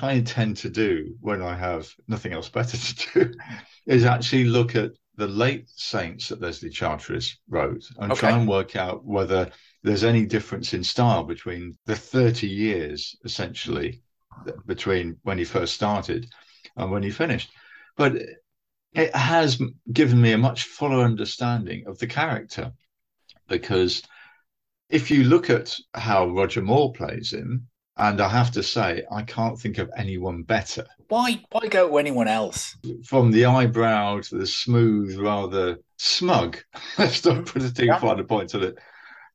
what I intend to do when I have nothing else better to do is actually look at the late Saints that Leslie Charteris wrote and okay. try and work out whether there's any difference in style between the 30 years essentially between when he first started and when he finished. But it has given me a much fuller understanding of the character because if you look at how Roger Moore plays him, and I have to say, I can't think of anyone better. Why? Why go to anyone else? From the eyebrow to the smooth, rather smug, let's not put a too yeah. fine a point on it,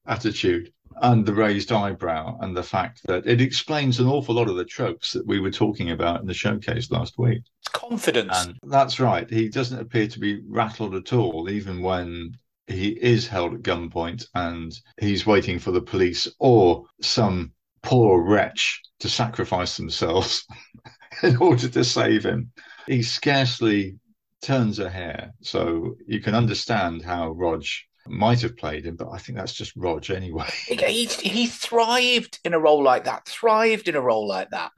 attitude, and the raised eyebrow, and the fact that it explains an awful lot of the tropes that we were talking about in the showcase last week. It's confidence. And that's right. He doesn't appear to be rattled at all, even when he is held at gunpoint and he's waiting for the police or some poor wretch to sacrifice themselves in order to save him. He scarcely turns a hair. So you can understand how Rog might have played him, but I think that's just Rog anyway. He, he thrived in a role like that, thrived in a role like that.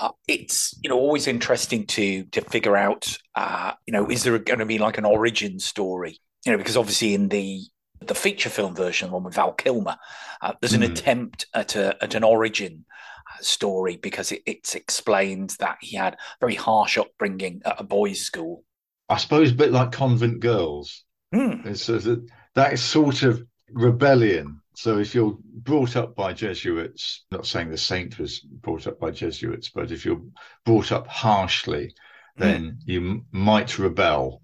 Uh, it's you know always interesting to to figure out uh, you know is there going to be like an origin story you know because obviously in the the feature film version, the one with Val Kilmer, uh, there's an mm. attempt at, a, at an origin uh, story because it, it's explained that he had very harsh upbringing at a boys' school. I suppose a bit like convent girls. Mm. It's that, that sort of rebellion. So if you're brought up by Jesuits, not saying the saint was brought up by Jesuits, but if you're brought up harshly, then mm. you m- might rebel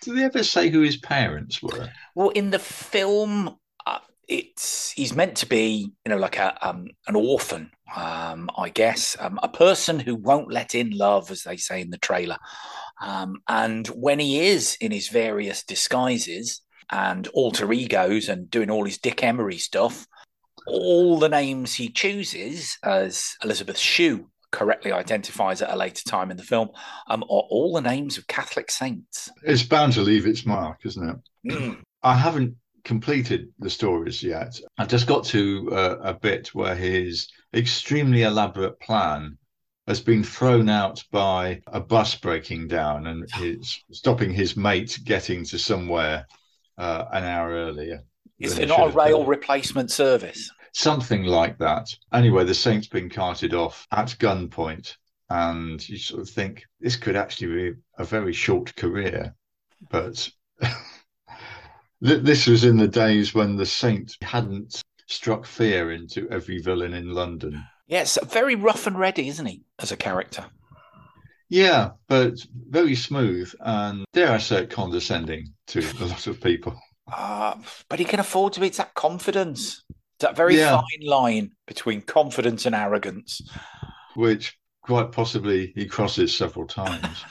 did they ever say who his parents were? Well, in the film, uh, it's he's meant to be, you know, like a um, an orphan, um, I guess, um, a person who won't let in love, as they say in the trailer. Um, and when he is in his various disguises and alter egos and doing all his Dick Emery stuff, all the names he chooses as Elizabeth Shue correctly identifies at a later time in the film um, are all the names of Catholic saints. It's bound to leave its mark, isn't it? Mm. I haven't completed the stories yet. I just got to uh, a bit where his extremely elaborate plan has been thrown out by a bus breaking down and his, stopping his mate getting to somewhere uh, an hour earlier. Is it not a rail replacement service? Something like that. Anyway, the Saints being carted off at gunpoint, and you sort of think this could actually be a very short career, but this was in the days when the Saint hadn't struck fear into every villain in London. Yes, very rough and ready, isn't he, as a character? Yeah, but very smooth and dare I say condescending to a lot of people. Uh, but he can afford to be. It's that confidence that very yeah. fine line between confidence and arrogance. Which quite possibly he crosses several times.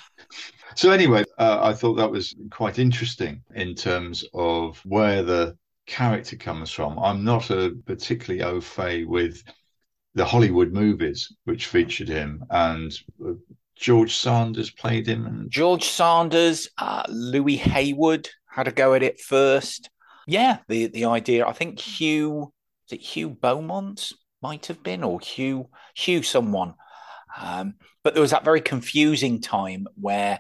so, anyway, uh, I thought that was quite interesting in terms of where the character comes from. I'm not a particularly au fait with the Hollywood movies which featured him, and uh, George Sanders played him. And... George Sanders, uh, Louis Hayward had a go at it first. Yeah, the the idea. I think Hugh it Hugh Beaumont might have been, or Hugh Hugh someone. Um, but there was that very confusing time where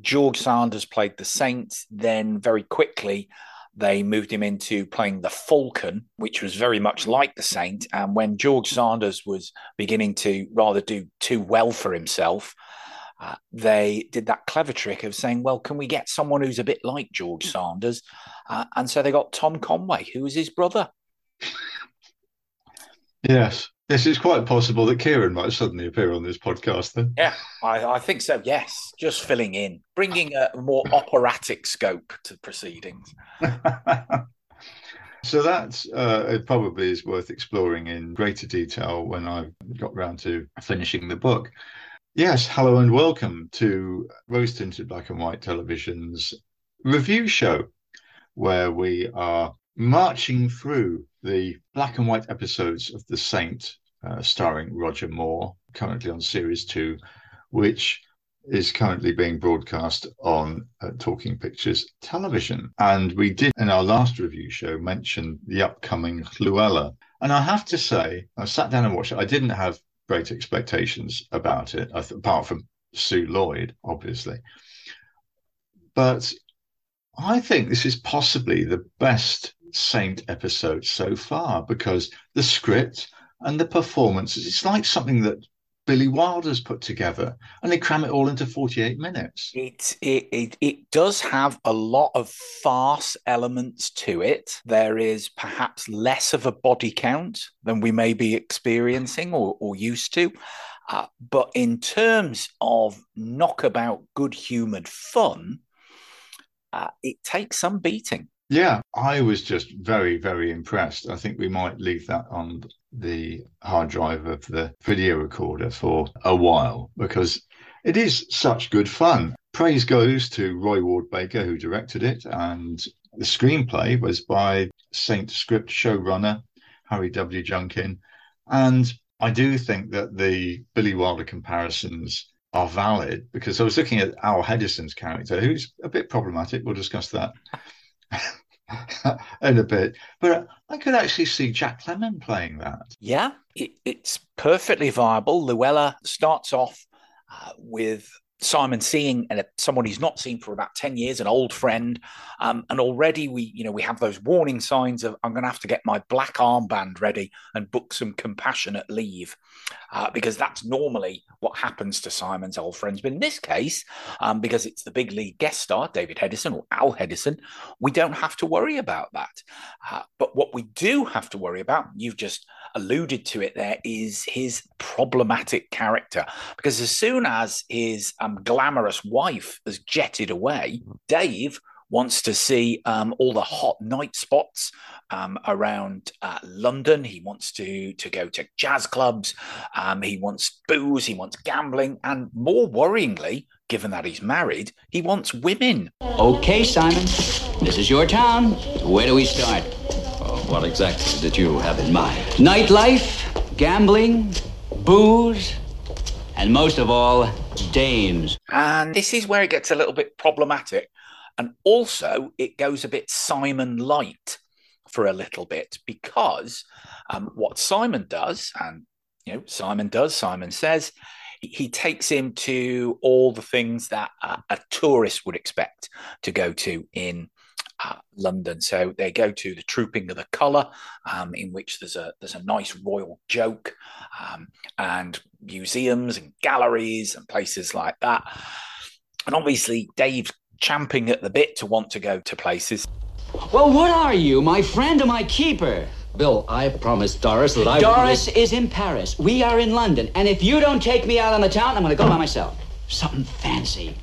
George Sanders played the Saint. Then very quickly they moved him into playing the Falcon, which was very much like the Saint. And when George Sanders was beginning to rather do too well for himself, uh, they did that clever trick of saying, "Well, can we get someone who's a bit like George Sanders?" Uh, and so they got Tom Conway, who was his brother. Yes. Yes, it's quite possible that Kieran might suddenly appear on this podcast then. Yeah, I, I think so. Yes, just filling in, bringing a more operatic scope to proceedings. so that uh, it probably is worth exploring in greater detail when I've got round to finishing the book. Yes, hello and welcome to Rose Tinted Black and White Television's review show, where we are marching through the black and white episodes of The Saint, uh, starring Roger Moore, currently on series two, which is currently being broadcast on uh, Talking Pictures television. And we did in our last review show mention the upcoming Luella. And I have to say, I sat down and watched it. I didn't have great expectations about it, apart from Sue Lloyd, obviously. But I think this is possibly the best Saint episode so far because the script and the performances, it's like something that Billy Wilder's put together, and they cram it all into 48 minutes. It, it it it does have a lot of farce elements to it. There is perhaps less of a body count than we may be experiencing or, or used to. Uh, but in terms of knockabout, good humored fun, uh, it takes some beating. Yeah, I was just very, very impressed. I think we might leave that on the hard drive of the video recorder for a while because it is such good fun. Praise goes to Roy Ward Baker, who directed it, and the screenplay was by Saint Script showrunner Harry W. Junkin. And I do think that the Billy Wilder comparisons are valid because I was looking at Al Hedison's character, who's a bit problematic. We'll discuss that in a bit. But I could actually see Jack Lemmon playing that. Yeah, it, it's perfectly viable. Luella starts off uh, with Simon seeing and someone he's not seen for about 10 years, an old friend. Um, and already we, you know, we have those warning signs of I'm going to have to get my black armband ready and book some compassionate leave uh, because that's normally what happens to Simon's old friends. But in this case, um, because it's the big lead guest star, David Hedison or Al Hedison, we don't have to worry about that. Uh, but what we do have to worry about, you've just alluded to it there, is his problematic character. Because as soon as his um, glamorous wife has jetted away, Dave wants to see um, all the hot night spots um, around uh, London. He wants to to go to jazz clubs. Um, he wants booze. He wants gambling, and more worryingly, given that he's married, he wants women. Okay, Simon, this is your town. Where do we start? What exactly did you have in mind? Nightlife, gambling, booze, and most of all, dames. And this is where it gets a little bit problematic. And also, it goes a bit Simon light for a little bit because um, what Simon does, and you know, Simon does, Simon says, he takes him to all the things that a, a tourist would expect to go to in uh, London. So they go to the Trooping of the Colour, um, in which there's a there's a nice royal joke, um, and museums and galleries and places like that. And obviously, Dave's champing at the bit to want to go to places. Well, what are you, my friend or my keeper? Bill, I promised Doris that I Doris is in Paris. We are in London. And if you don't take me out on the town, I'm going to go by myself. Something fancy.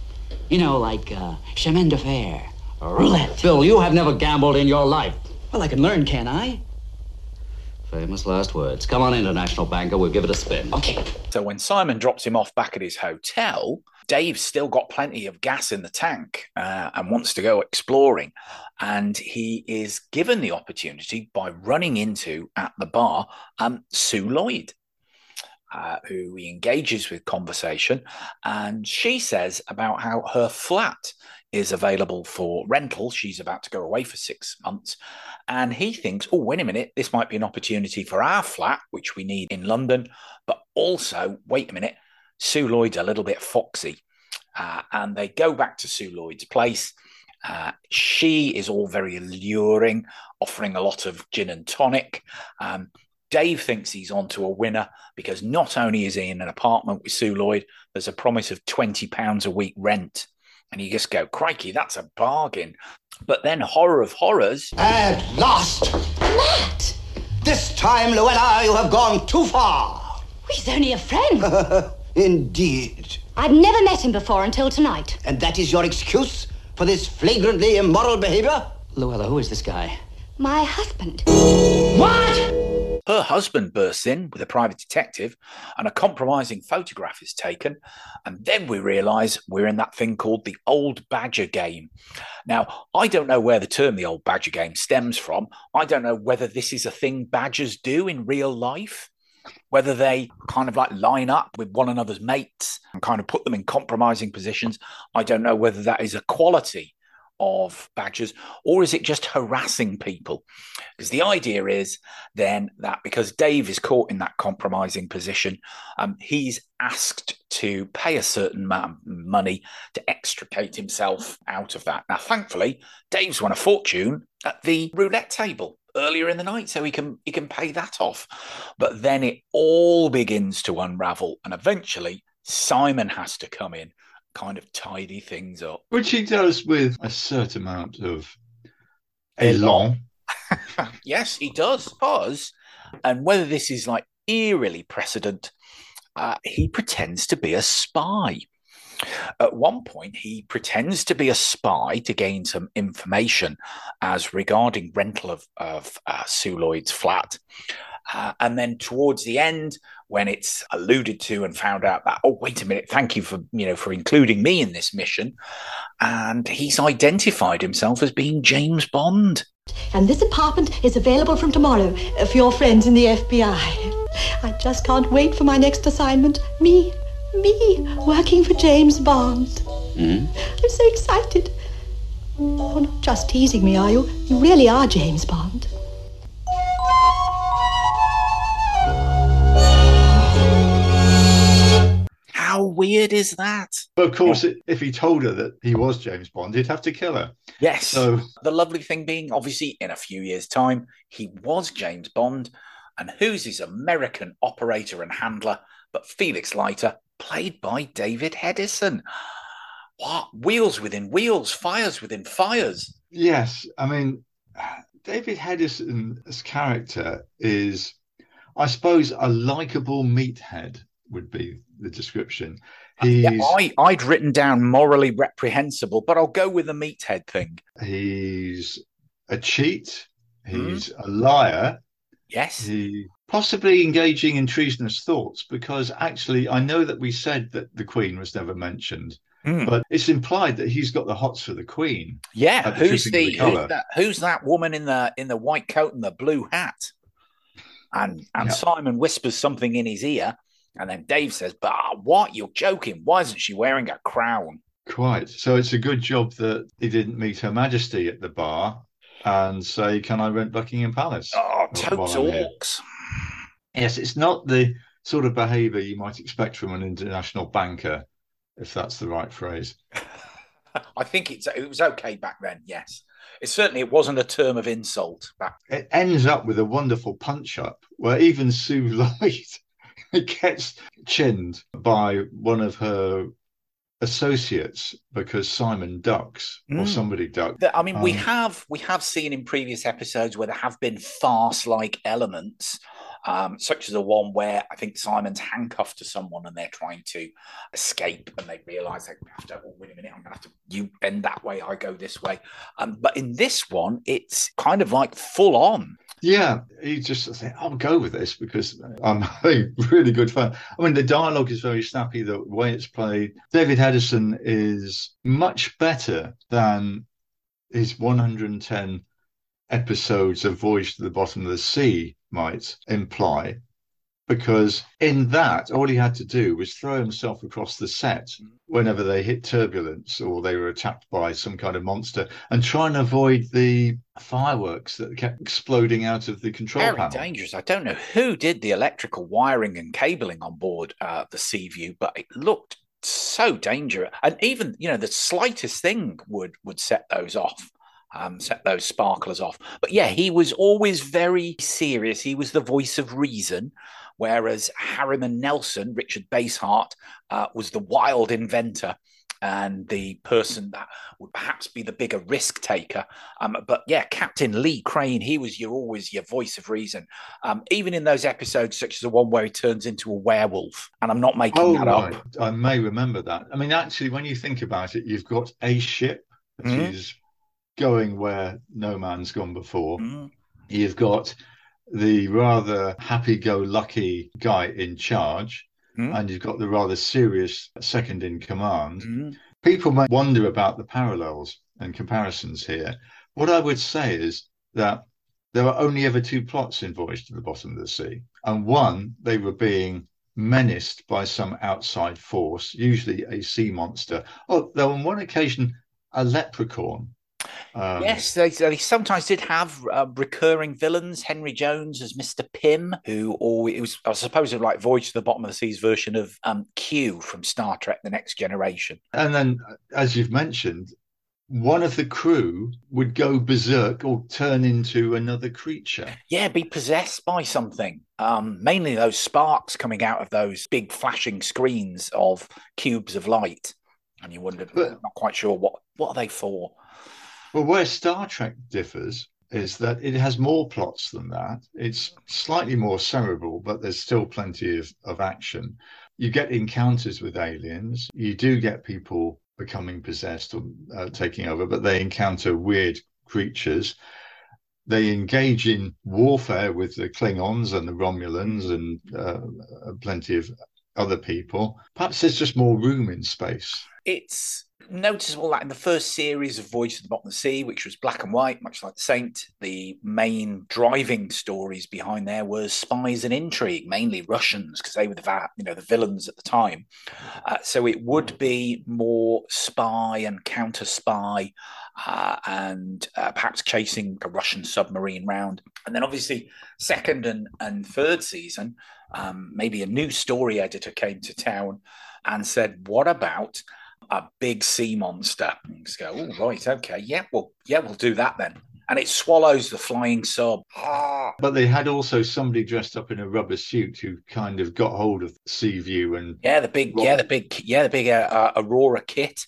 You know, like uh, chemin de fer, roulette. Bill, you have never gambled in your life. Well, I can learn, can I? Famous last words. Come on, international banker. We'll give it a spin. Okay. So when Simon drops him off back at his hotel, Dave's still got plenty of gas in the tank uh, and wants to go exploring. And he is given the opportunity by running into at the bar um, Sue Lloyd. Uh, who he engages with conversation, and she says about how her flat is available for rental. She's about to go away for six months. And he thinks, oh, wait a minute, this might be an opportunity for our flat, which we need in London. But also, wait a minute, Sue Lloyd's a little bit foxy. Uh, and they go back to Sue Lloyd's place. Uh, she is all very alluring, offering a lot of gin and tonic. Um, Dave thinks he's onto a winner because not only is he in an apartment with Sue Lloyd, there's a promise of £20 a week rent. And you just go, crikey, that's a bargain. But then, horror of horrors. At last! Matt! This time, Luella, you have gone too far. He's only a friend. Indeed. I've never met him before until tonight. And that is your excuse for this flagrantly immoral behavior? Luella, who is this guy? My husband. What? Her husband bursts in with a private detective, and a compromising photograph is taken. And then we realize we're in that thing called the Old Badger game. Now, I don't know where the term the Old Badger game stems from. I don't know whether this is a thing badgers do in real life whether they kind of like line up with one another's mates and kind of put them in compromising positions. I don't know whether that is a quality of badgers, or is it just harassing people? Because the idea is then that because Dave is caught in that compromising position, um, he's asked to pay a certain amount of money to extricate himself out of that. Now, thankfully, Dave's won a fortune at the roulette table earlier in the night so he can he can pay that off but then it all begins to unravel and eventually simon has to come in kind of tidy things up. Which he does with a certain amount of elan yes he does because and whether this is like eerily precedent uh, he pretends to be a spy. At one point, he pretends to be a spy to gain some information as regarding rental of, of uh, Sue Lloyd's flat. Uh, and then towards the end, when it's alluded to and found out that, oh, wait a minute, thank you for, you know, for including me in this mission. And he's identified himself as being James Bond. And this apartment is available from tomorrow for your friends in the FBI. I just can't wait for my next assignment. Me me working for James Bond. Hmm? I'm so excited. You're not just teasing me, are you? You really are James Bond. How weird is that? But of course, if he told her that he was James Bond, he'd have to kill her. Yes. So the lovely thing being, obviously, in a few years' time, he was James Bond. And who's his American operator and handler but Felix Leiter, played by David Hedison. What? Wheels within wheels, fires within fires. Yes. I mean, David Hedison's character is, I suppose, a likable meathead would be the description. He's, yeah, I, I'd written down morally reprehensible, but I'll go with the meathead thing. He's a cheat. He's mm. a liar. Yes. He possibly engaging in treasonous thoughts because actually I know that we said that the Queen was never mentioned. Mm. But it's implied that he's got the hots for the Queen. Yeah, the who's the, the who's, that, who's that woman in the in the white coat and the blue hat? And and yeah. Simon whispers something in his ear, and then Dave says, "But what? You're joking? Why isn't she wearing a crown?" Quite. So it's a good job that he didn't meet Her Majesty at the bar and say, "Can I rent Buckingham Palace?" Oh, totes orcs. Yes, it's not the sort of behaviour you might expect from an international banker, if that's the right phrase. I think it's it was okay back then. Yes, it certainly it wasn't a term of insult back. It ends up with a wonderful punch up where even Sue Lloyd gets chinned by one of her associates because Simon ducks mm. or somebody ducks. I mean, um, we have we have seen in previous episodes where there have been farce-like elements um, such as the one where I think Simon's handcuffed to someone and they're trying to escape and they realize they have to, oh, wait a minute, I'm going to have to, you bend that way, I go this way. Um, but in this one, it's kind of like full on. Yeah, he just say, I'll go with this because I'm having really good fun. I mean, the dialogue is very snappy, the way it's played. David Hedison is much better than his 110 episodes of Voyage to the Bottom of the Sea might imply. Because in that, all he had to do was throw himself across the set whenever they hit turbulence or they were attacked by some kind of monster and try and avoid the fireworks that kept exploding out of the control panel. Very panel. dangerous. I don't know who did the electrical wiring and cabling on board uh, the Seaview, but it looked so dangerous. And even, you know, the slightest thing would would set those off um, set those sparklers off. But yeah, he was always very serious. He was the voice of reason, whereas Harriman Nelson, Richard Basehart, uh, was the wild inventor and the person that would perhaps be the bigger risk taker. Um, but yeah, Captain Lee Crane, he was your always your voice of reason. Um, even in those episodes, such as the one where he turns into a werewolf, and I'm not making oh, that right. up. I may remember that. I mean, actually, when you think about it, you've got a ship, which mm-hmm. is going where no man's gone before. Mm. You've got the rather happy go lucky guy in charge, mm. and you've got the rather serious second in command. Mm. People might wonder about the parallels and comparisons here. What I would say is that there were only ever two plots in Voyage to the Bottom of the Sea. And one, they were being menaced by some outside force, usually a sea monster. Oh, though on one occasion, a leprechaun Um, yes, they, they sometimes did have uh, recurring villains. Henry Jones as Mr. Pym, who always it was, I suppose, like Voyage to the Bottom of the Seas version of um, Q from Star Trek: The Next Generation. And then, as you've mentioned, one of the crew would go berserk or turn into another creature. Yeah, be possessed by something. Um, mainly those sparks coming out of those big flashing screens of cubes of light, and you wondered, But- not quite sure what what are they for. Well, where Star Trek differs is that it has more plots than that. It's slightly more cerebral, but there's still plenty of, of action. You get encounters with aliens. You do get people becoming possessed or uh, taking over, but they encounter weird creatures. They engage in warfare with the Klingons and the Romulans and uh, plenty of other people. Perhaps there's just more room in space. It's noticeable that in the first series of Voyage to the Bottom of the Sea, which was black and white, much like the Saint, the main driving stories behind there were spies and intrigue, mainly Russians, because they were the you know the villains at the time. Uh, so it would be more spy and counter spy, uh, and uh, perhaps chasing a Russian submarine round. And then obviously second and and third season, um, maybe a new story editor came to town and said, "What about?" A big sea monster. And you just go, oh, right, okay, yeah, well, yeah, we'll do that then. And it swallows the flying sub. Ah. But they had also somebody dressed up in a rubber suit who kind of got hold of Sea View and Yeah, the big, yeah, the big, yeah, the big uh, uh, Aurora kit.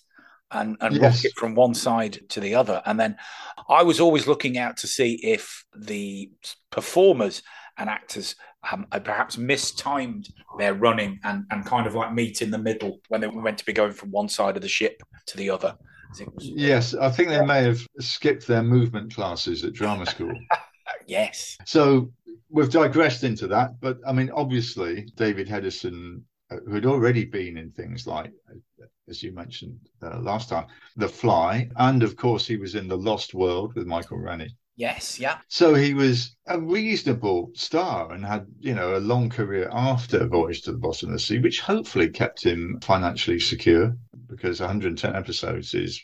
And, and Yes. rocket from one side to the other. And then I was always looking out to see if the performers and actors um, had perhaps mistimed their running and, and kind of like meet in the middle when they were meant to be going from one side of the ship to the other. I was- yes, I think they may have skipped their movement classes at drama school. Yes. so we've digressed into that, but I mean, obviously, David Hedison, uh, who had already been in things like, uh, as you mentioned uh, last time, The Fly, and of course, he was in The Lost World with Michael Rennie. Yes. Yeah. So he was a reasonable star and had, you know, a long career after Voyage to the Bottom of the Sea, which hopefully kept him financially secure because 110 episodes is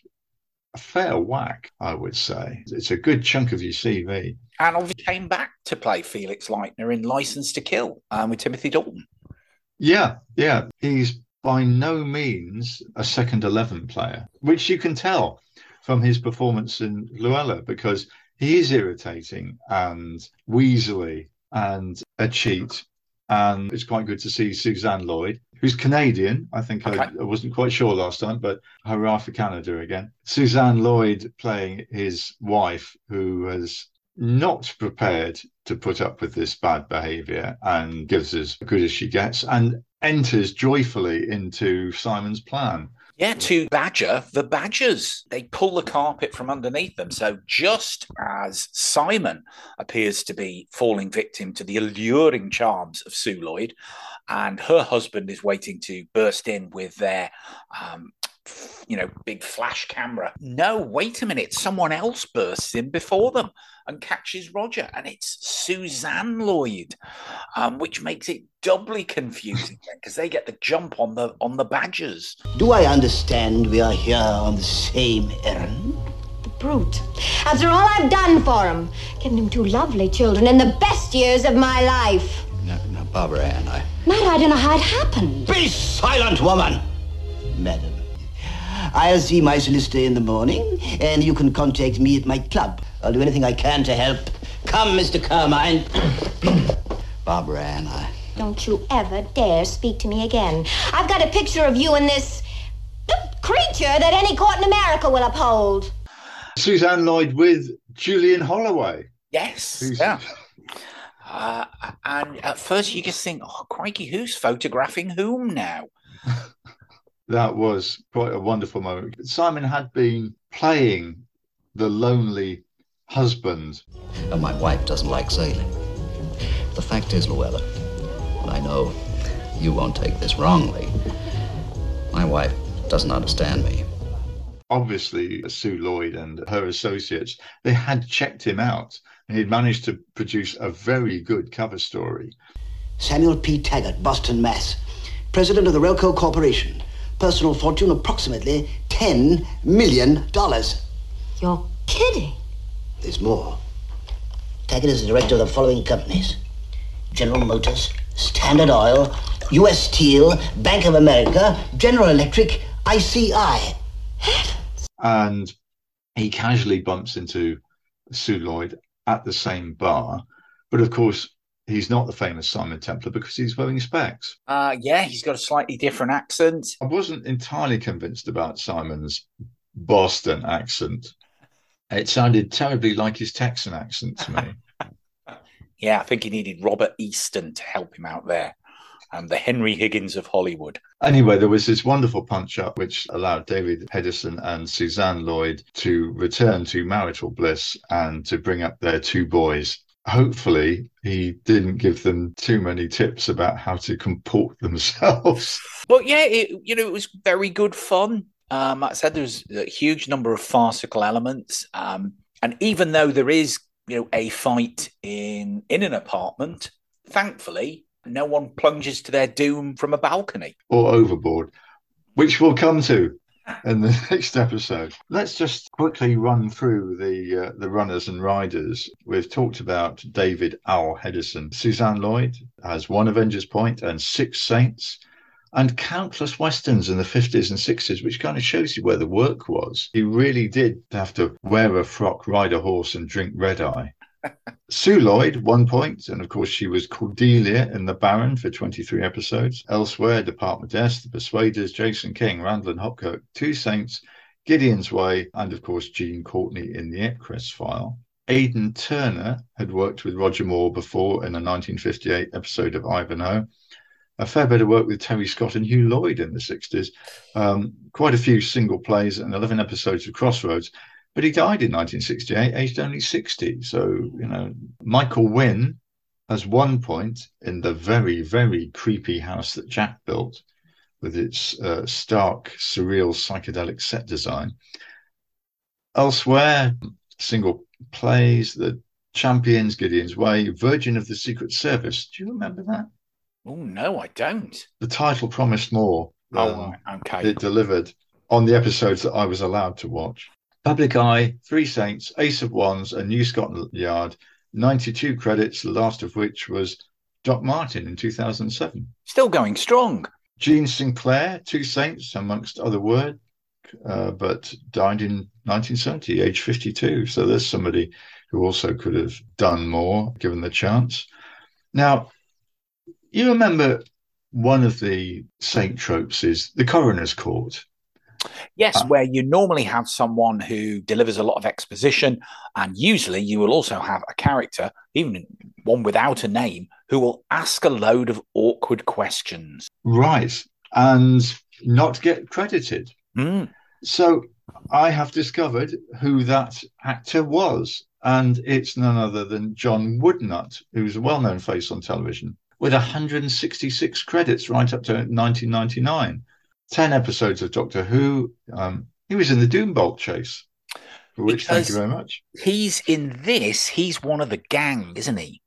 a fair whack, I would say. It's a good chunk of your CV. And obviously came back to play Felix Leitner in License to Kill um, with Timothy Dalton. Yeah, yeah. He's by no means a second 11 player, which you can tell from his performance in Luella because he is irritating and weaselly and a cheat. And it's quite good to see Suzanne Lloyd, who's Canadian. I think I, I wasn't quite sure last time, but hurrah for Canada again. Suzanne Lloyd playing his wife, who has not prepared to put up with this bad behavior and gives as good as she gets and enters joyfully into Simon's plan. Yeah, to badger the badgers. They pull the carpet from underneath them. So just as Simon appears to be falling victim to the alluring charms of Sue Lloyd, and her husband is waiting to burst in with their um, you know, big flash camera. No, wait a minute. Someone else bursts in before them and catches Roger, and it's Suzanne Lloyd, um, which makes it doubly confusing because they get the jump on the on the badgers. Do I understand we are here on the same errand? The brute. After all I've done for him, given him two lovely children in the best years of my life. Now, now Barbara Ann, I. Matt, I don't know how it happened. Be silent, woman! Madam, I'll see my solicitor in the morning, and you can contact me at my club. I'll do anything I can to help. Come, Mr. Carmine. Barbara Ann, I. Don't you ever dare speak to me again. I've got a picture of you and this creature that any court in America will uphold. Suzanne Lloyd with Julian Holloway. Yes. who's- Yeah. Uh, and at first you just think, oh, crikey, who's photographing whom now? That was quite a wonderful moment. Simon had been playing the lonely husband. And my wife doesn't like sailing. The fact is, Luella, and I know you won't take this wrongly, my wife doesn't understand me. Obviously, Sue Lloyd and her associates, they had checked him out and he'd managed to produce a very good cover story. Samuel P. Taggart, Boston, Mass. President of the Relco Corporation. Personal fortune approximately $10 million. You're kidding. There's more. Taggart is the director of the following companies General Motors, Standard Oil, U.S. Steel, Bank of America, General Electric, ICI. And he casually bumps into Sue Lloyd at the same bar. But of course, he's not the famous Simon Templar because he's wearing specs. Uh, yeah, he's got a slightly different accent. I wasn't entirely convinced about Simon's Boston accent. It sounded terribly like his Texan accent to me. yeah, I think he needed Robert Easton to help him out there. Um, the Henry Higgins of Hollywood. Anyway, there was this wonderful punch up which allowed David Hedison and Suzanne Lloyd to return to marital bliss and to bring up their two boys. Hopefully, he didn't give them too many tips about how to comport themselves. But yeah, it, you know, it was very good fun. Um, like I said, there's a huge number of farcical elements. Um, and even though there is, you know, a fight in in an apartment, thankfully, no one plunges to their doom from a balcony or overboard, which we'll come to in the next episode. Let's just quickly run through the uh, the runners and riders. We've talked about David Al Hedison. Suzanne Lloyd has one Avengers Point and six Saints and countless westerns in the 50s and 60s, which kind of shows you where the work was. He really did have to wear a frock, ride a horse, and drink red eye. Sue Lloyd, one point, and of course she was Cordelia in The Baron for 23 episodes. Elsewhere, Department S, The Persuaders, Jason King, Randall and Hopkirk, Two Saints, Gideon's Way, and of course Jean Courtney in The Ipcress File. Aidan Turner had worked with Roger Moore before in a 1958 episode of Ivanhoe a fair bit of work with Terry Scott and Hugh Lloyd in the 60s. Um, quite a few single plays and 11 episodes of Crossroads. But he died in 1968, aged only 60. So, you know, Michael Wynn has one point in the very, very creepy house that Jack built with its uh, stark, surreal, psychedelic set design. Elsewhere, single plays, The Champions, Gideon's Way, Virgin of the Secret Service. Do you remember that? Oh no, I don't. The title promised more. Oh, okay. It delivered on the episodes that I was allowed to watch. Public Eye, Three Saints, Ace of Wands, and New Scotland Yard. 92 credits, the last of which was Doc Martin in 2007. Still going strong. Gene Sinclair, Two Saints, amongst other work, uh, but died in 1970, age 52. So there's somebody who also could have done more given the chance. Now, you remember one of the saint tropes is the coroner's court. Yes, uh, where you normally have someone who delivers a lot of exposition, and usually you will also have a character, even one without a name, who will ask a load of awkward questions. Right, and not get credited. Mm. So I have discovered who that actor was, and it's none other than John Woodnutt, who's a well known face on television with 166 credits right up to 1999. 10 episodes of Doctor Who. Um, he was in the Doombolt chase, for which because thank you very much. He's in this, he's one of the gang, isn't he?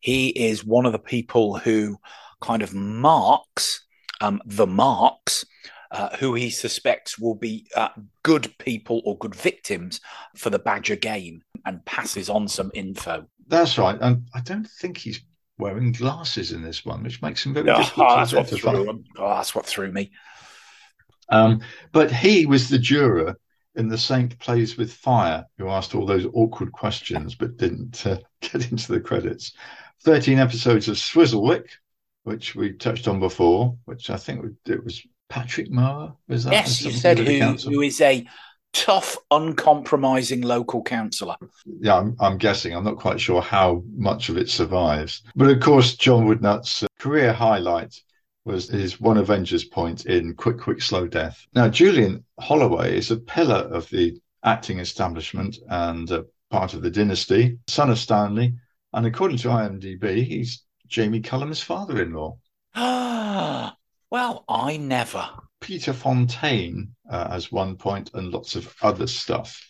He is one of the people who kind of marks um, the marks. Uh, who he suspects will be uh, good people or good victims for the Badger game and passes on some info. That's right. And I don't think he's wearing glasses in this one, which makes him very oh, difficult oh, that's, what threw, oh, that's what threw me. Um, but he was the juror in The Saint Plays with Fire, who asked all those awkward questions but didn't uh, get into the credits. 13 episodes of Swizzlewick, which we touched on before, which I think it was Patrick Mower. Was that? Yes, you said who, who is a tough, uncompromising local councillor. Yeah, I'm, I'm, guessing. I'm not quite sure how much of it survives. But of course, John Woodnutt's uh, career highlight was his one Avengers point in Quick, Quick, Slow Death. Now, Julian Holloway is a pillar of the acting establishment and uh, part of the dynasty, son of Stanley. And according to IMDb, he's Jamie Cullum's father in law. Ah, well, I never. Peter Fontaine uh, as one point and lots of other stuff.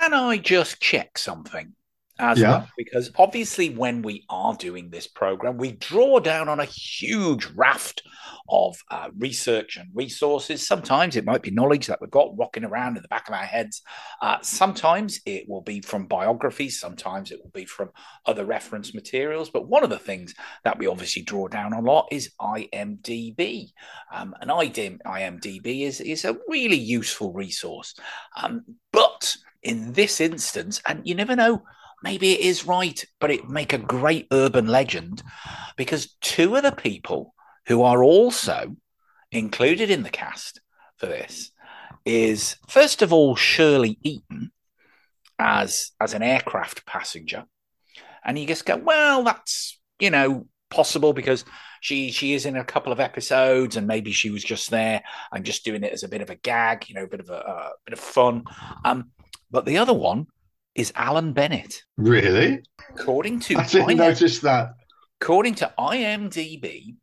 Can I just check something? As yeah. well, because obviously, when we are doing this program, we draw down on a huge raft of uh, research and resources. Sometimes it might be knowledge that we've got rocking around in the back of our heads. Uh, sometimes it will be from biographies. Sometimes it will be from other reference materials. But one of the things that we obviously draw down on a lot is IMDb. Um, and IMDb is, is a really useful resource. Um, but in this instance, and you never know, maybe it is right, but it make a great urban legend because two of the people who are also included in the cast for this is first of all Shirley Eaton as as an aircraft passenger, and you just go, well, that's you know possible because she she is in a couple of episodes and maybe she was just there and just doing it as a bit of a gag, you know, a bit of a, a bit of fun. Um, but the other one is Alan Bennett. Really? According to I didn't IM- notice that. According to IMDb,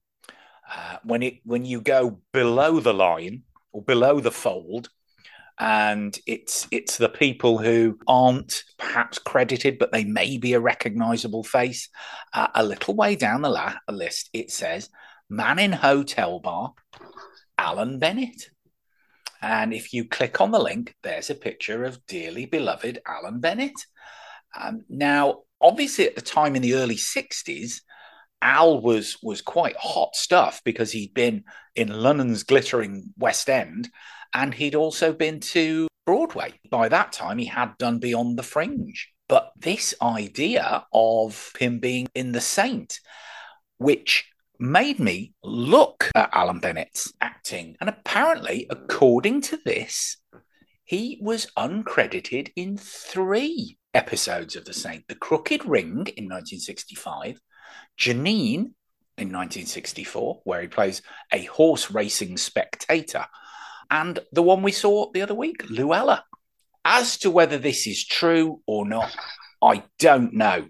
uh, when it when you go below the line or below the fold, and it's it's the people who aren't perhaps credited, but they may be a recognizable face. Uh, a little way down the la- list, it says "Man in Hotel Bar," Alan Bennett. And if you click on the link, there's a picture of dearly beloved Alan Bennett. Um, now, obviously, at the time in the early 60s, Al was was quite hot stuff because he'd been in London's glittering West End and he'd also been to Broadway. By that time, he had done Beyond the Fringe. But this idea of him being in The Saint, which made me look at Alan Bennett's acting. And apparently, according to this, he was uncredited in three episodes of The Saint The Crooked Ring in 1965, Janine in 1964, where he plays a horse racing spectator, and the one we saw the other week, Luella. As to whether this is true or not, I don't know.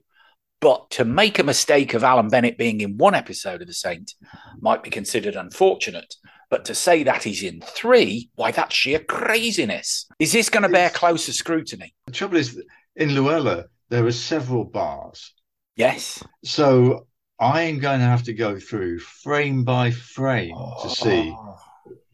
But to make a mistake of Alan Bennett being in one episode of The Saint might be considered unfortunate. But to say that he's in three, why, that's sheer craziness. Is this going to bear closer scrutiny? The trouble is, in Luella, there are several bars. Yes. So I am going to have to go through frame by frame oh. to see oh.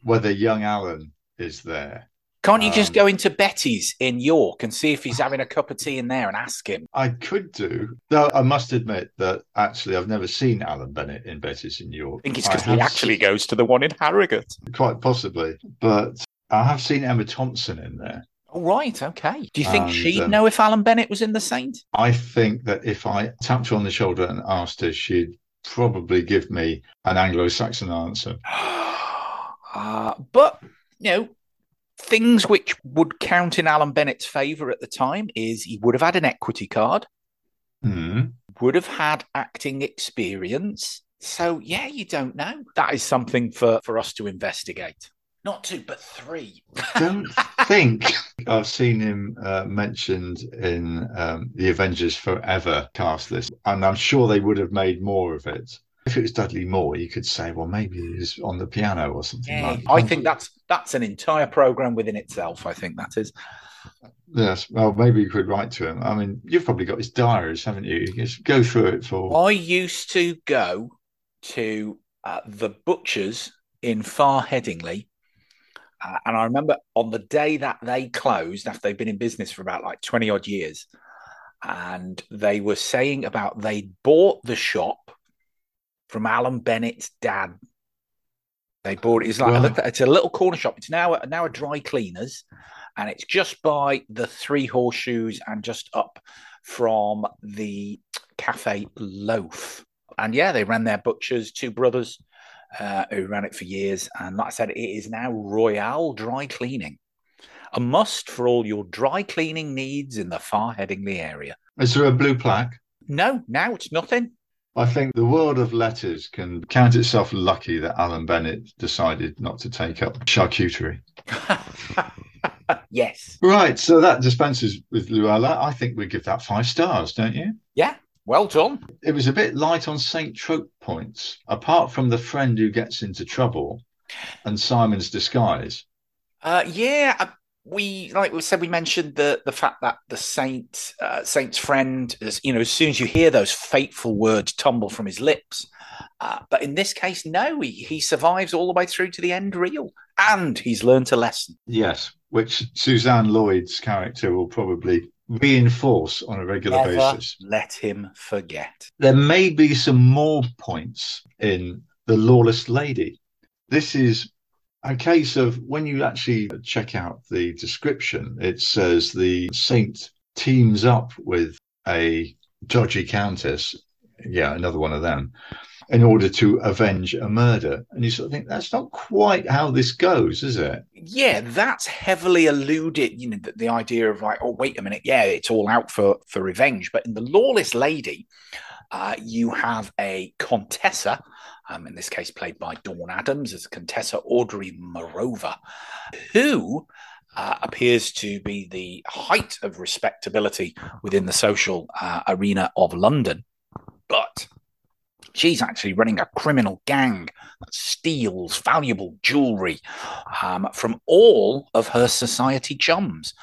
whether young Alan is there. Can't you just um, go into Betty's in York and see if he's having a cup of tea in there and ask him? I could do. Though I must admit that actually I've never seen Alan Bennett in Betty's in York. I think it's because he actually goes to the one in Harrogate. Quite possibly. But I have seen Emma Thompson in there. Oh, right. Okay. Do you think and, she'd um, know if Alan Bennett was in the Saint? I think that if I tapped her on the shoulder and asked her, she'd probably give me an Anglo Saxon answer. uh, but, you know, things which would count in Alan Bennett's favour at the time is he would have had an equity card, mm. would have had acting experience. So, yeah, you don't know. That is something for, for us to investigate. Not two, but three. don't think I've seen him uh, mentioned in um, the Avengers Forever cast list, and I'm sure they would have made more of it. If it was Dudley Moore, you could say, well, maybe he's on the piano or something yeah, like that. I think that's that's an entire program within itself. I think that is. Yes, well, maybe you could write to him. I mean, you've probably got his diaries, haven't you? you just go through it for. I used to go to uh, the butchers in Far Headingley uh, and I remember on the day that they closed, after they'd been in business for about like 20 odd years, and they were saying about they bought the shop from Alan Bennett's dad. They bought it. It's like right. it's a little corner shop. It's now a, now a dry cleaners, and it's just by the Three Horseshoes and just up from the Cafe Loaf. And yeah, they ran their butchers, two brothers, uh, who ran it for years. And like I said, it is now Royale Dry Cleaning, a must for all your dry cleaning needs in the Far Headingley area. Is there a blue plaque? No, now it's nothing. I think the world of letters can count itself lucky that Alan Bennett decided not to take up charcuterie. yes. Right. So that dispenses with Luella. I think we give that five stars, don't you? Yeah. Well done. It was a bit light on St. Trope points, apart from the friend who gets into trouble and Simon's disguise. Uh, yeah, we like we said we mentioned the the fact that the saint uh, saint's friend is you know as soon as you hear those fateful words tumble from his lips uh, but in this case no he, he survives all the way through to the end reel and he's learned a lesson. Yes which suzanne lloyd's character will probably reinforce on a regular Never basis. let him forget. There may be some more points in the lawless lady. This is a case of when you actually check out the description, it says the saint teams up with a dodgy countess, yeah, another one of them, in order to avenge a murder. And you sort of think that's not quite how this goes, is it? Yeah, that's heavily alluded. You know, the, the idea of like, oh, wait a minute, yeah, it's all out for for revenge. But in the Lawless Lady, uh, you have a Contessa, um, in this case played by Dawn Addams as Contessa Audrey Morova, who uh, appears to be the height of respectability within the social uh, arena of London. But she's actually running a criminal gang that steals valuable jewelry um, from all of her society chums.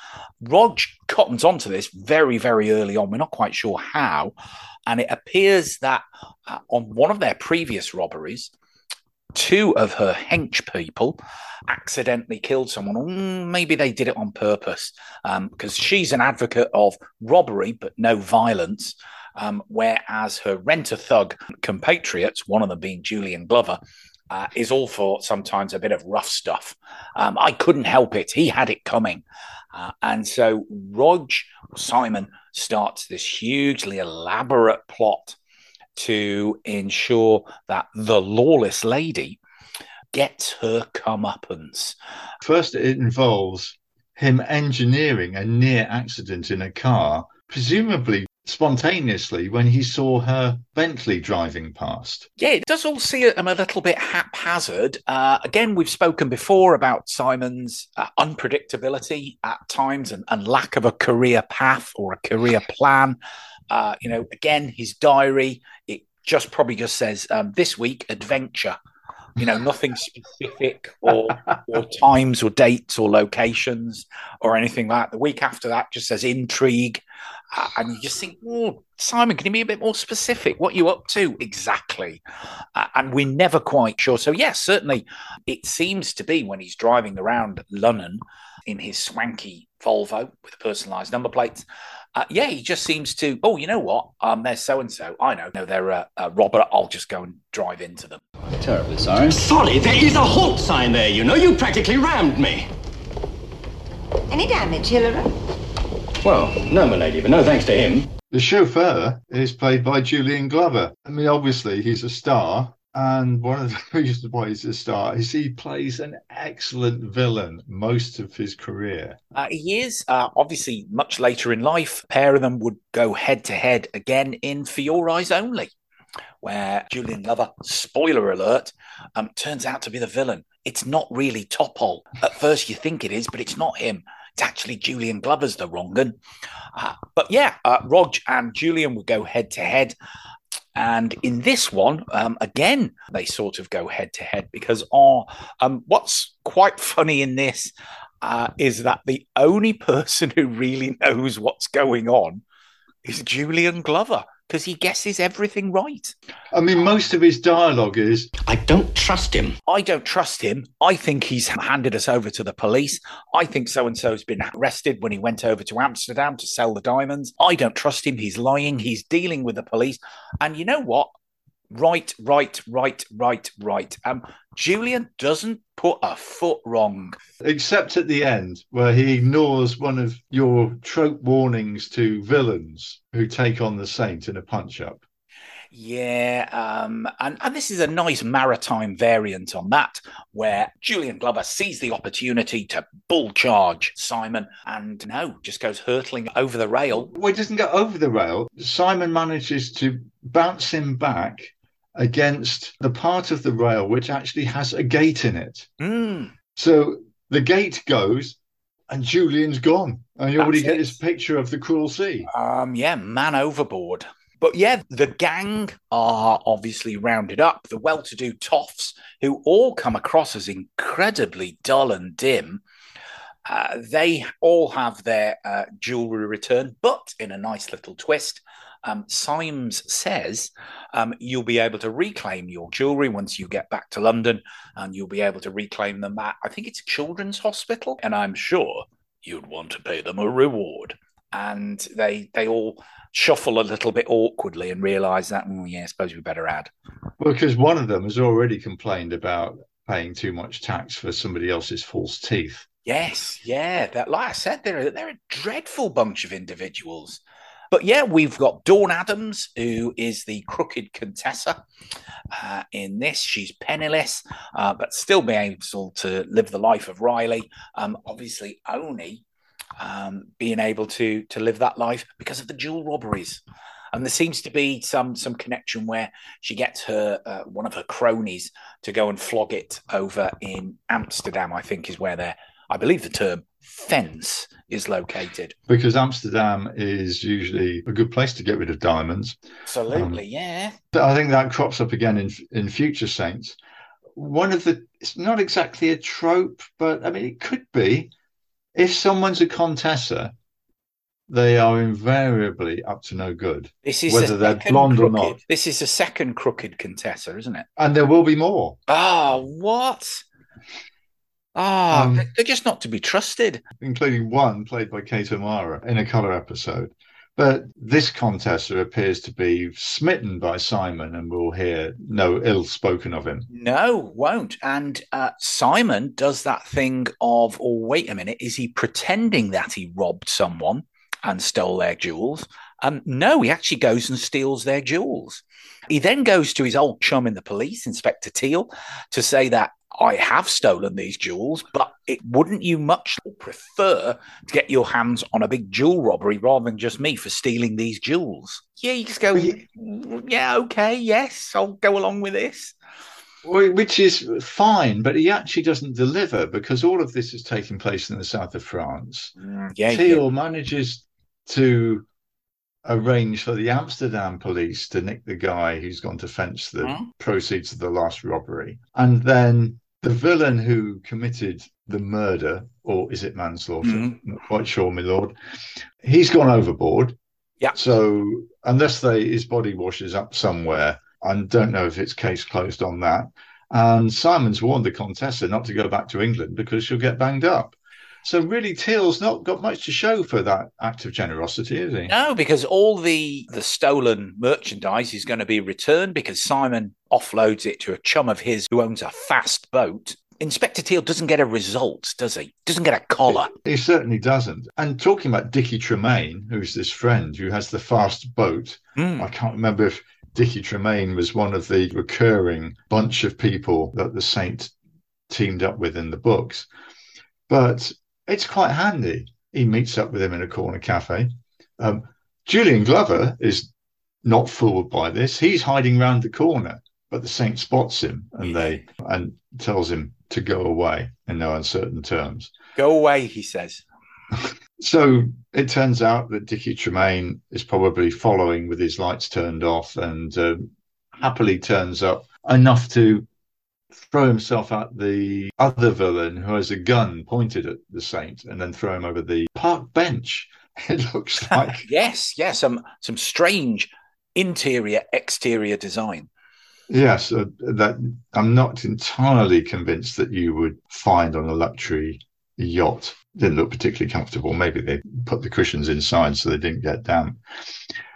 Rog cottons onto this very, very early on. We're not quite sure how. And it appears that uh, on one of their previous robberies, two of her hench people accidentally killed someone. Mm, maybe they did it on purpose because um, she's an advocate of robbery but no violence. Um, whereas her renter thug compatriots, one of them being Julian Glover, uh, is all for sometimes a bit of rough stuff. Um, I couldn't help it. He had it coming. Uh, and so Rog Simon starts this hugely elaborate plot to ensure that the lawless lady gets her comeuppance. First, it involves him engineering a near accident in a car, presumably spontaneously when he saw her Bentley driving past. Yeah, it does all seem a little bit haphazard. Uh, again, we've spoken before about Simon's uh, unpredictability at times and, and, lack of a career path or a career plan. Uh, you know, again, his diary, it just probably just says um, this week, adventure. You know, nothing specific or, or times or dates or locations or anything like that. The week after that just says intrigue and you just think, oh, Simon, can you be a bit more specific? What you up to exactly? Uh, and we're never quite sure. So, yes, certainly it seems to be when he's driving around London in his swanky Volvo with personalised number plates. Uh, yeah, he just seems to. Oh, you know what? Um, there's so and so. I know. No, they're uh, uh, Robert. I'll just go and drive into them. Terribly sorry. Sorry, there is a halt sign there. You know, you practically rammed me. Any damage, Hilary? Well, no, my lady, but no thanks to him. The chauffeur is played by Julian Glover. I mean, obviously, he's a star. And one of the reasons why he's a star is he plays an excellent villain most of his career. Uh, he is. Uh, obviously, much later in life, a pair of them would go head to head again in For Your Eyes Only, where Julian Glover, spoiler alert, um, turns out to be the villain. It's not really Topol. At first, you think it is, but it's not him. It's actually Julian Glover's the wrong one. Uh, but yeah, uh, Rog and Julian would go head to head. And in this one, um, again, they sort of go head to head because oh, um, what's quite funny in this uh, is that the only person who really knows what's going on is Julian Glover because he guesses everything right. I mean, most of his dialogue is I don't trust him. I don't trust him. I think he's handed us over to the police. I think so and so's been arrested when he went over to Amsterdam to sell the diamonds. I don't trust him. He's lying. He's dealing with the police. And you know what? Right, right, right, right, right. Um, Julian doesn't put a foot wrong. Except at the end, where he ignores one of your trope warnings to villains who take on the saint in a punch up. Yeah, um, and, and this is a nice maritime variant on that, where Julian Glover sees the opportunity to bull charge Simon and no, just goes hurtling over the rail. Well, he doesn't go over the rail. Simon manages to bounce him back against the part of the rail which actually has a gate in it. Mm. So the gate goes and Julian's gone. And you already get this picture of the cruel sea. Um, yeah, man overboard. But yeah, the gang are obviously rounded up, the well to do toffs, who all come across as incredibly dull and dim. Uh, they all have their uh, jewelry returned, but in a nice little twist. Um, Symes says um, you'll be able to reclaim your jewelry once you get back to London, and you'll be able to reclaim them at, I think it's a children's hospital, and I'm sure you'd want to pay them a reward. And they they all shuffle a little bit awkwardly and realise that, oh, yeah, I suppose we better add. Well, because one of them has already complained about paying too much tax for somebody else's false teeth. Yes, yeah. That, like I said, they're they're a dreadful bunch of individuals. But yeah, we've got Dawn Addams, who is the crooked Contessa uh, in this. She's penniless, uh, but still being able to live the life of Riley. Um, obviously, only um, being able to to live that life because of the jewel robberies. And there seems to be some some connection where she gets her uh, one of her cronies to go and flog it over in Amsterdam. I think is where they're. I believe the term fence is located. Because Amsterdam is usually a good place to get rid of diamonds. Absolutely, um, yeah. I think that crops up again in in future Saints. One of the it's not exactly a trope, but I mean it could be. If someone's a Contessa, they are invariably up to no good. This is whether they're blonde crooked, or not. This is a second crooked Contessa, isn't it? And there will be more. Oh, what? Ah, um, they're just not to be trusted. Including one played by Kate O'Mara in a colour episode. But this Contessa appears to be smitten by Simon and will hear no ill spoken of him. No, won't. And uh, Simon does that thing of, oh, wait a minute, is he pretending that he robbed someone and stole their jewels? Um, no, he actually goes and steals their jewels. He then goes to his old chum in the police, Inspector Teal, to say that I have stolen these jewels, but it wouldn't you much prefer to get your hands on a big jewel robbery rather than just me for stealing these jewels? Yeah, you just go, yeah, okay, yes, I'll go along with this. Which is fine, but he actually doesn't deliver because all of this is taking place in the south of France. Mm, yeah, Teal yeah. manages to arrange for the Amsterdam police to nick the guy who's gone to fence the mm. proceeds of the last robbery. And then the villain who committed the murder, or is it manslaughter? Mm-hmm. Not quite sure, my lord. He's gone overboard. Yeah. So unless they his body washes up somewhere, I don't know if it's case closed on that. And Simon's warned the Contessa not to go back to England because she'll get banged up. So really, Teal's not got much to show for that act of generosity, is he? No, because all the the stolen merchandise is going to be returned because Simon offloads it to a chum of his who owns a fast boat. Inspector Teal doesn't get a result, does he? Doesn't get a collar. He, certainly doesn't. And talking about Dicky Tremayne, who's this friend who has the fast boat, mm. I can't remember if Dicky Tremayne was one of the recurring bunch of people that the Saint teamed up with in the books. But it's quite handy. He meets up with him in a corner cafe. Um, Julian Glover is not fooled by this. He's hiding round the corner, but the saint spots him and they and tells him to go away in no uncertain terms. Go away, he says. so it turns out that Dicky Tremayne is probably following with his lights turned off and uh, happily turns up enough to throw himself at the other villain who has a gun pointed at the saint and then throw him over the park bench. It looks like yes, yes, some some strange interior exterior design. Yes, uh, that I'm not entirely convinced that you would find on a luxury yacht. Didn't look particularly comfortable. Maybe they put the cushions inside so they didn't get damp.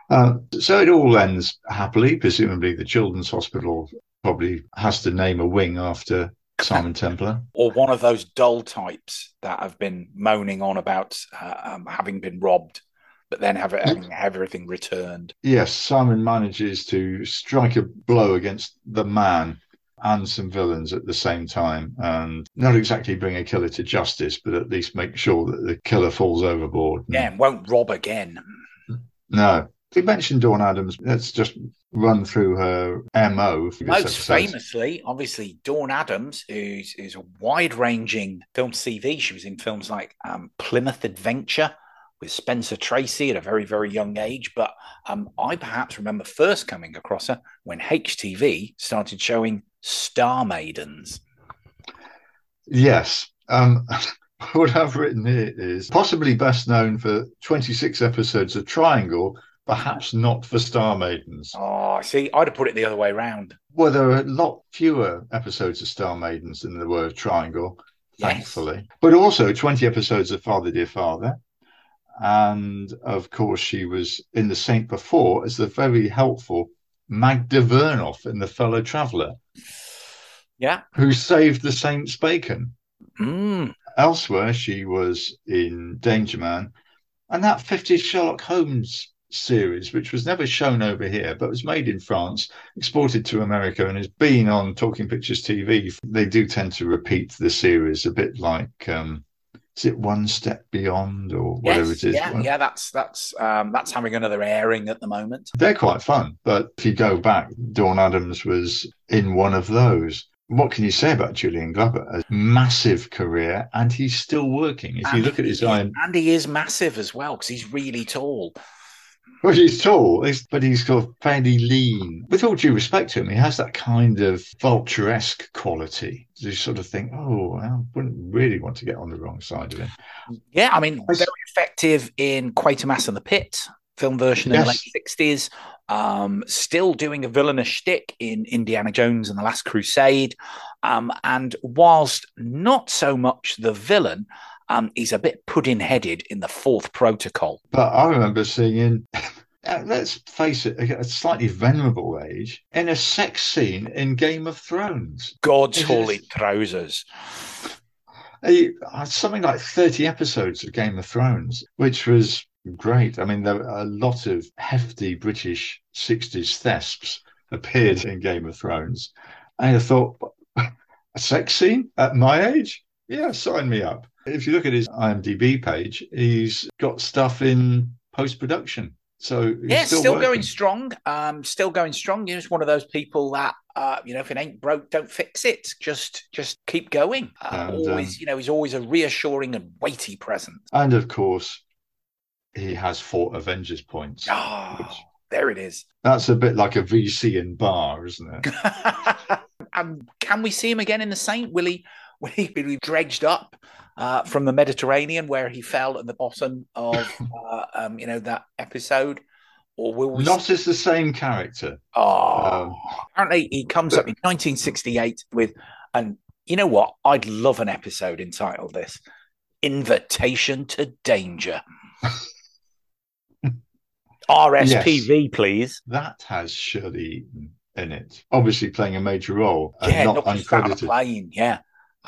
Uh, so it all ends happily. Presumably, the children's hospital probably has to name a wing after Simon Templar. Or one of those dull types that have been moaning on about uh, um, having been robbed, but then have, having everything returned. Yes, Simon manages to strike a blow against the man and some villains at the same time and not exactly bring a killer to justice, but at least make sure that the killer falls overboard. Yeah, and won't rob again. No. We mentioned Dawn Addams. Let's just run through her MO. Most famously, obviously, Dawn Addams, who's, who's a wide ranging film CV. She was in films like um, Plymouth Adventure with Spencer Tracy at a very, very young age. But um, I perhaps remember first coming across her when HTV started showing Star Maidens. Yes. Um, what I've written here is possibly best known for 26 episodes of Triangle, perhaps not for Star Maidens. Oh, see, I'd have put it the other way around. Well, there are a lot fewer episodes of Star Maidens than there were of Triangle, Yes. thankfully. But also 20 episodes of Father Dear Father. And of course, she was in The Saint before as the very helpful Magda Vernoff in The Fellow Traveller, Yeah. who saved the Saint's bacon. Mm. Elsewhere, she was in Danger Man and that 50s Sherlock Holmes series, which was never shown over here, but was made in France, exported to America, and has been on Talking Pictures TV. They do tend to repeat the series a bit like, um, is it One Step Beyond or whatever Yes, it is? yeah, yeah. That's that's um, that's having another airing at the moment. They're quite fun, but if you go back, Dawn Addams was in one of those. What can you say about Julian Glover? A massive career, and he's still working. If you look at his IM, and he is massive as well because he's really tall. Well, he's tall, but he's got fairly lean. With all due respect to him, he has that kind of vulture-esque quality. You sort of think, oh, I wouldn't really want to get on the wrong side of him. Yeah, I mean, very effective in Quatermass and the Pit film version in the late sixties. Um, still doing a villainous shtick in Indiana Jones and the Last Crusade. Um, and whilst not so much the villain, um, he's a bit pudding-headed in the Fourth Protocol. But I remember seeing in, uh, let's face it, a slightly venerable age, in a sex scene in Game of Thrones. God's holy trousers. A- uh, something like 30 episodes of Game of Thrones, which was great. I mean, there were a lot of hefty British 60s thesps appeared in Game of Thrones. And I thought, a sex scene at my age? Yeah, sign me up. If you look at his IMDb page, he's got stuff in post production. So he's yeah, still, working. going strong. Um, still going strong. You're just one of those people that, uh, you know, if it ain't broke, don't fix it. Just, just keep going. Uh, And, always, um, you know, he's always a reassuring and weighty presence. And of course, he has four Avengers points. Oh, there it is. That's a bit like a VC in bar, isn't it? and can we see him again in the Saint? Will he? Will he be dredged up uh, from the Mediterranean where he fell at the bottom of, uh, um, you know, that episode, or will we? Not as the same character. Oh, Um, apparently he comes up in 1968 with, and you know what? I'd love an episode entitled this "Invitation to Danger." RSPV, please. That has Shirley in it, obviously playing a major role and Yeah, not not uncredited. plane. Yeah.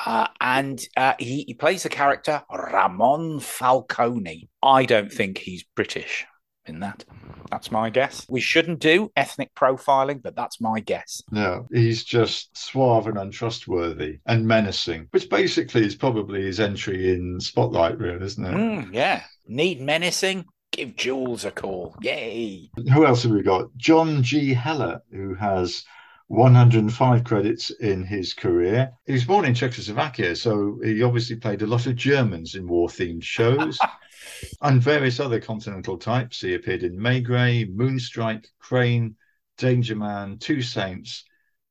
Uh, and uh, he, he plays the character Ramon Falcone. I don't think he's British in that. That's my guess. We shouldn't do ethnic profiling, but that's my guess. No, he's just suave and untrustworthy and menacing, which basically is probably his entry in Spotlight, really, isn't it? Mm, yeah. Need menacing? Give Jules a call. Yay. Who else have we got? John G. Heller, who has 105 credits in his career. He was born in Czechoslovakia, so he obviously played a lot of Germans in war themed shows. and various other continental types. He appeared in Maigret, Moonstrike, Crane, Danger Man, Two Saints,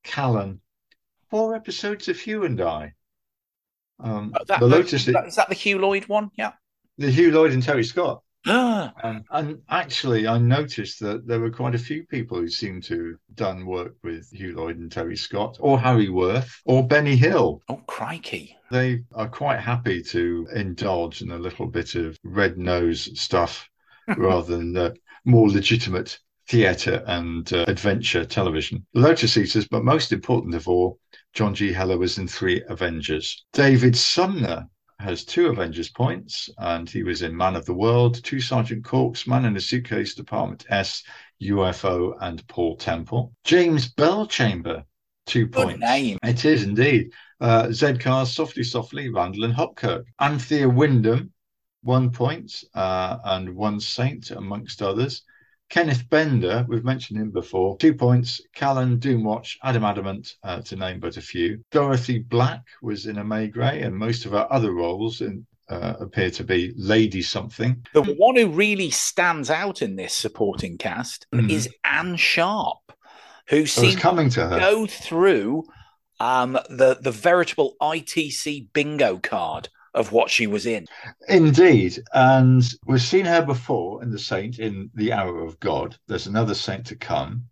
Callan, four episodes of Hugh and I. Um, Uh, That, the Lotus, is, that, is that the Hugh Lloyd one? Yeah. the Hugh Lloyd and Terry Scott. Ah, Um, and actually, I noticed that there were quite a few people who seemed to have done work with Hugh Lloyd and Terry Scott, or Harry Worth, or Benny Hill. oh, crikey. They are quite happy to indulge in a little bit of red nose stuff rather than the more legitimate theatre and uh, adventure television. Lotus Eaters, but most important of all, John G. Heller was in three Avengers. David Sumner has two Avengers points, and he was in Man of the World, Two Sergeant Corks, Man in a Suitcase, Department S, UFO, and Paul Temple. James Bellchamber, two Good points. name. It is indeed. Uh, Zed Cars, Softly Softly, Randall and Hopkirk. Anthea Wyndham, one point, uh, and one saint amongst others. Kenneth Benda, we've mentioned him before, two points. Callan, Doomwatch, Adam Adamant, uh, to name but a few. Dorothy Black was in a Maigret, and most of her other roles in, uh, appear to be Lady Something. The one who really stands out in this supporting cast Mhm. is Anne Sharp, who seems coming to to her. go through um, the the veritable ITC bingo card of what she was in. Indeed. And we've seen her before in The Saint in The Hour of God. There's another saint to come.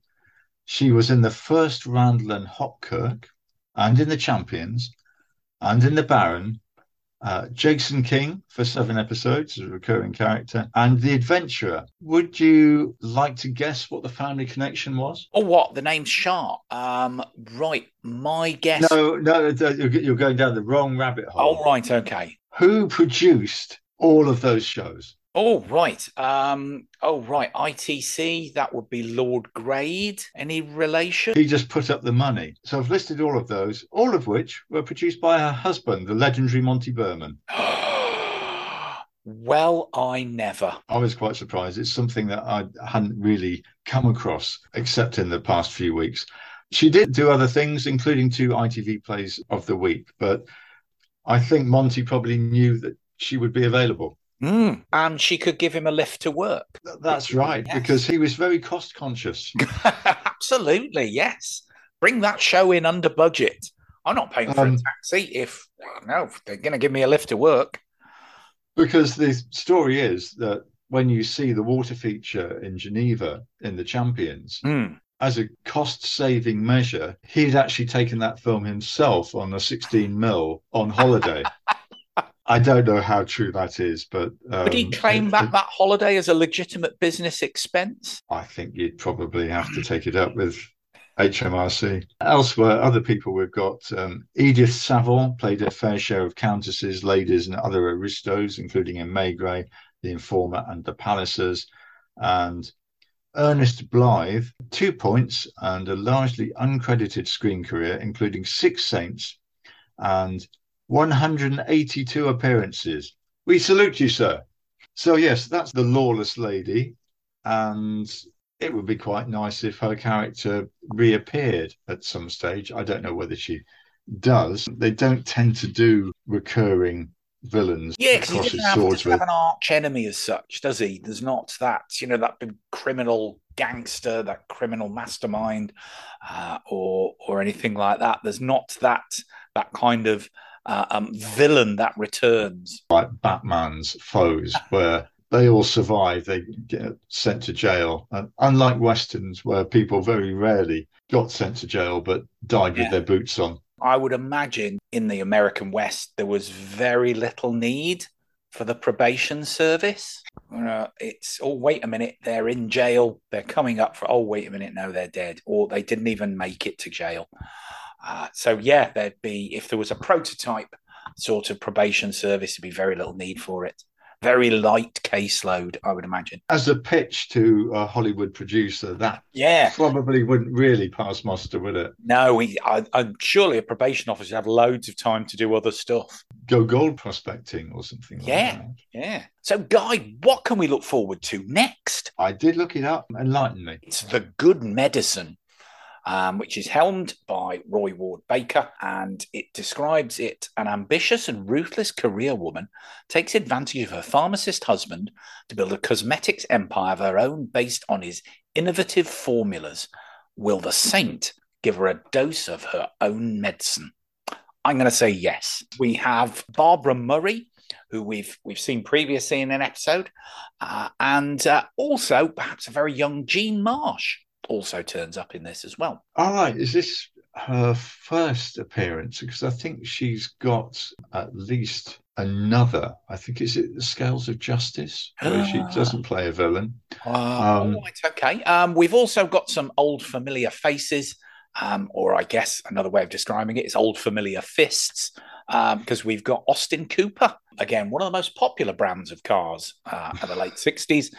She was in the first Randall and Hopkirk and in The Champions and in The Baron uh, Jason King for seven episodes as a recurring character, and The Adventurer. Would you like to guess what the family connection was? Oh, what? The name's Sharp. Um, right. My guess. No, no, you're going down the wrong rabbit hole. Oh, right. Okay. Who produced all of those shows? Oh right. Um, oh right. ITC. That would be Lord Grade. Any relation? He just put up the money. So I've listed all of those, all of which were produced by her husband, the legendary Monty Berman. well, I never. I was quite surprised. It's something that I hadn't really come across, except in the past few weeks. She did do other things, including two ITV plays of the week, but I think Monty probably knew that she would be available. Mm. And she could give him a lift to work. That's right, yes. because he was very cost conscious. Absolutely, yes. Bring that show in under budget. I'm not paying for um, a taxi if no, they're going to give me a lift to work. Because the story is that when you see the water feature in Geneva in the Champions, mm. as a cost saving measure, he'd actually taken that film himself on a 16 mil on holiday. I don't know how true that is, but um, would he claim it, back it, that holiday as a legitimate business expense? I think you'd probably have to take it up with HMRC. Elsewhere, other people we've got um, Edith Saville played a fair share of countesses, ladies, and other aristos, including in Maigret, The Informer, and The Pallisers, and Ernest Blythe, two points and a largely uncredited screen career, including Six Saints and 182 appearances. We salute you, sir. So, yes, that's the lawless lady. And it would be quite nice if her character reappeared at some stage. I don't know whether she does. They don't tend to do recurring villains. Yeah, because he doesn't have, doesn't have an arch enemy as such, does he? There's not that, you know, that big criminal gangster, that criminal mastermind, uh, or or anything like that. There's not that that kind of uh, um, villain that returns. Like Batman's foes, where they all survive, they get sent to jail. And unlike westerns, where people very rarely got sent to jail but died yeah. with their boots on. I would imagine in the American West there was very little need for the probation service. Uh, it's oh wait a minute, they're in jail, they're coming up for oh wait a minute, no, they're dead, or they didn't even make it to jail. Uh, so yeah, there'd be if there was a prototype sort of probation service, there'd be very little need for it. Very light caseload, I would imagine. As a pitch to a Hollywood producer, that yeah probably wouldn't really pass muster, would it? No, we, I, am surely a probation officer have loads of time to do other stuff. Go gold prospecting or something. Yeah, like yeah. So, Guy, what can we look forward to next? I did look it up. Enlighten me. It's the Good Medicine um, which is helmed by Roy Ward Baker, and it describes it an ambitious and ruthless career woman takes advantage of her pharmacist husband to build a cosmetics empire of her own based on his innovative formulas. Will the saint give her a dose of her own medicine? I'm going to say yes. We have Barbara Murray, who we've we've seen previously in an episode, uh, and uh, also perhaps a very young Jean Marsh also turns up in this as well. All right, is this her first appearance? Because I think she's got at least another. I think is it the Scales of Justice, where she doesn't play a villain. Uh, um, right, okay. Um, we've also got some old familiar faces. Um, or I guess another way of describing it is old familiar fists, because um, we've got Austin Cooper, again, one of the most popular brands of cars uh, in the late 60s.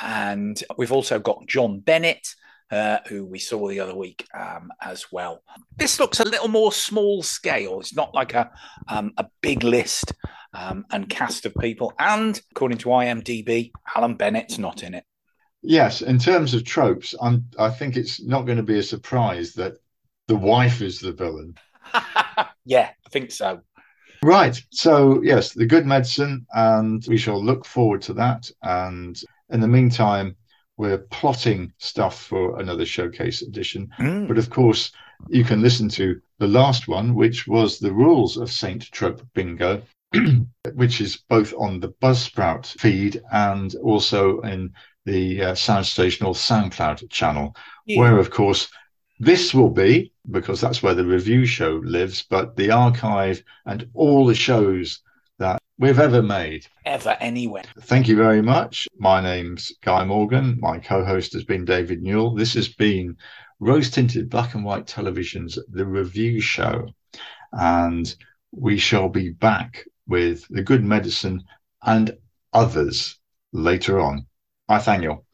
And we've also got John Bennett, uh, who we saw the other week um, as well. This looks a little more small scale. It's not like a um, a big list um, and cast of people. And according to IMDb, Alan Bennett's not in it. Yes, in terms of tropes, I'm, I think it's not going to be a surprise that the wife is the villain. yeah, I think so. Right. So, yes, the good medicine, and we shall look forward to that. And in the meantime, we're plotting stuff for another showcase edition. Mm. But of course, you can listen to the last one, which was the rules of Saint Trope Bingo. which is both on the Buzzsprout feed and also in the uh, Soundstation or SoundCloud channel, yeah. where, of course, this will be because that's where the review show lives, but the archive and all the shows we've ever made. Ever, anywhere. Thank you very much. My name's Guy Morgan. My co host has been David Newell. This has been Rose Tinted Black and White Television's The Review Show. And we shall be back with The Good Medicine and others later on. Nathaniel.